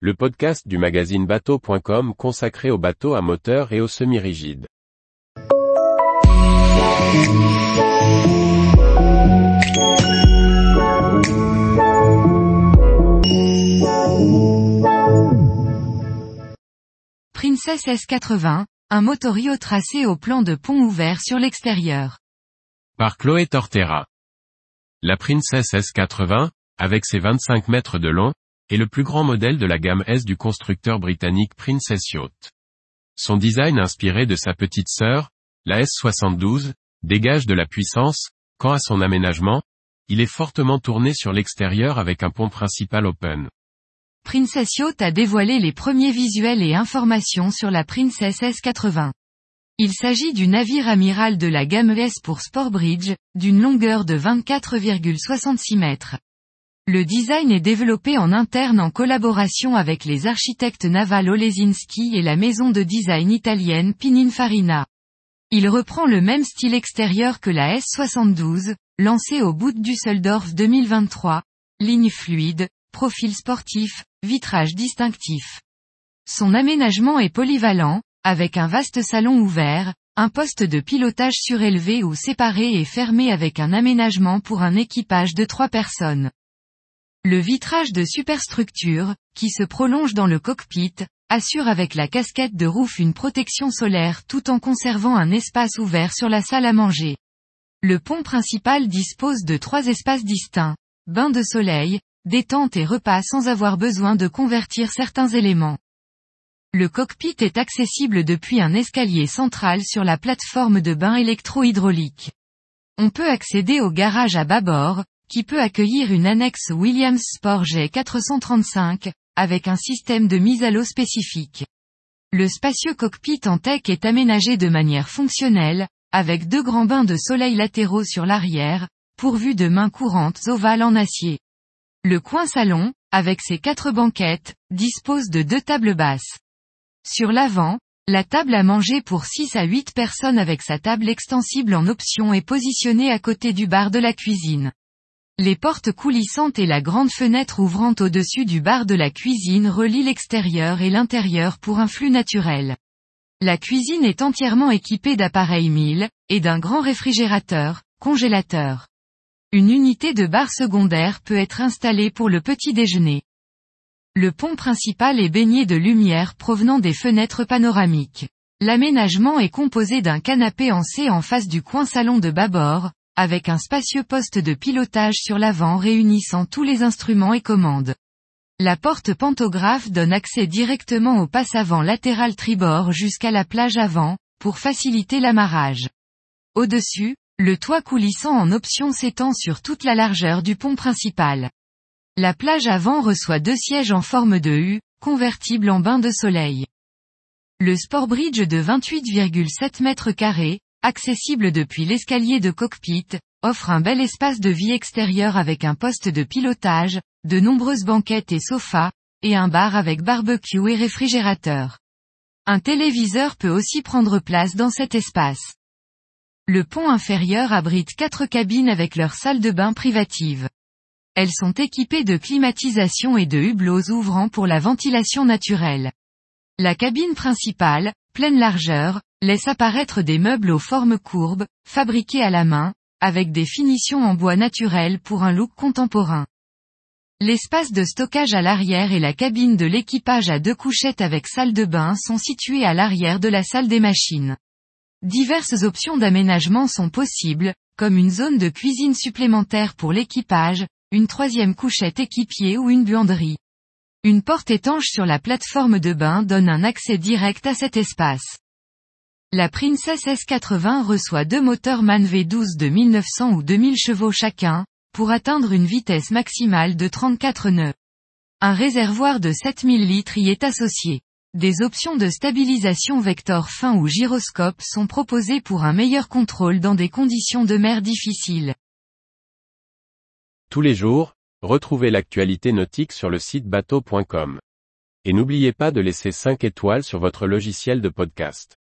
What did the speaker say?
le podcast du magazine bateau.com consacré aux bateaux à moteur et aux semi-rigides. Princess S80, un motorio tracé au plan de pont ouvert sur l'extérieur. Par Chloé Tortera. La Princess S80, avec ses 25 mètres de long, est le plus grand modèle de la gamme S du constructeur britannique Princess Yacht. Son design inspiré de sa petite sœur, la S72, dégage de la puissance, quant à son aménagement, il est fortement tourné sur l'extérieur avec un pont principal open. Princess Yacht a dévoilé les premiers visuels et informations sur la Princess S80. Il s'agit du navire amiral de la gamme S pour Sportbridge, d'une longueur de 24,66 mètres. Le design est développé en interne en collaboration avec les architectes Naval Olesinski et la maison de design italienne Pininfarina. Il reprend le même style extérieur que la S72, lancée au bout du Düsseldorf 2023, ligne fluide, profil sportif, vitrage distinctif. Son aménagement est polyvalent, avec un vaste salon ouvert, un poste de pilotage surélevé ou séparé et fermé avec un aménagement pour un équipage de trois personnes. Le vitrage de superstructure, qui se prolonge dans le cockpit, assure avec la casquette de roof une protection solaire tout en conservant un espace ouvert sur la salle à manger. Le pont principal dispose de trois espaces distincts, bain de soleil, détente et repas sans avoir besoin de convertir certains éléments. Le cockpit est accessible depuis un escalier central sur la plateforme de bain électro-hydraulique. On peut accéder au garage à bâbord, qui peut accueillir une annexe Williams Sport G435, avec un système de mise à l'eau spécifique. Le spacieux cockpit en tech est aménagé de manière fonctionnelle, avec deux grands bains de soleil latéraux sur l'arrière, pourvus de mains courantes ovales en acier. Le coin salon, avec ses quatre banquettes, dispose de deux tables basses. Sur l'avant, la table à manger pour 6 à 8 personnes avec sa table extensible en option est positionnée à côté du bar de la cuisine. Les portes coulissantes et la grande fenêtre ouvrant au-dessus du bar de la cuisine relient l'extérieur et l'intérieur pour un flux naturel. La cuisine est entièrement équipée d'appareils 1000, et d'un grand réfrigérateur, congélateur. Une unité de bar secondaire peut être installée pour le petit déjeuner. Le pont principal est baigné de lumière provenant des fenêtres panoramiques. L'aménagement est composé d'un canapé en C en face du coin salon de bâbord, avec un spacieux poste de pilotage sur l'avant réunissant tous les instruments et commandes. La porte pantographe donne accès directement au passe avant latéral tribord jusqu'à la plage avant, pour faciliter l'amarrage. Au-dessus, le toit coulissant en option s'étend sur toute la largeur du pont principal. La plage avant reçoit deux sièges en forme de U, convertibles en bain de soleil. Le Sportbridge de 28,7 mètres carrés, accessible depuis l'escalier de cockpit, offre un bel espace de vie extérieur avec un poste de pilotage, de nombreuses banquettes et sofas, et un bar avec barbecue et réfrigérateur. Un téléviseur peut aussi prendre place dans cet espace. Le pont inférieur abrite quatre cabines avec leur salle de bain privative. Elles sont équipées de climatisation et de hublots ouvrant pour la ventilation naturelle. La cabine principale, pleine largeur, laisse apparaître des meubles aux formes courbes, fabriqués à la main, avec des finitions en bois naturel pour un look contemporain. L'espace de stockage à l'arrière et la cabine de l'équipage à deux couchettes avec salle de bain sont situés à l'arrière de la salle des machines. Diverses options d'aménagement sont possibles, comme une zone de cuisine supplémentaire pour l'équipage, une troisième couchette équipier ou une buanderie. Une porte étanche sur la plateforme de bain donne un accès direct à cet espace. La Princess S80 reçoit deux moteurs MAN V12 de 1900 ou 2000 chevaux chacun, pour atteindre une vitesse maximale de 34 nœuds. Un réservoir de 7000 litres y est associé. Des options de stabilisation vecteur fin ou gyroscope sont proposées pour un meilleur contrôle dans des conditions de mer difficiles. Tous les jours, retrouvez l'actualité nautique sur le site bateau.com. Et n'oubliez pas de laisser 5 étoiles sur votre logiciel de podcast.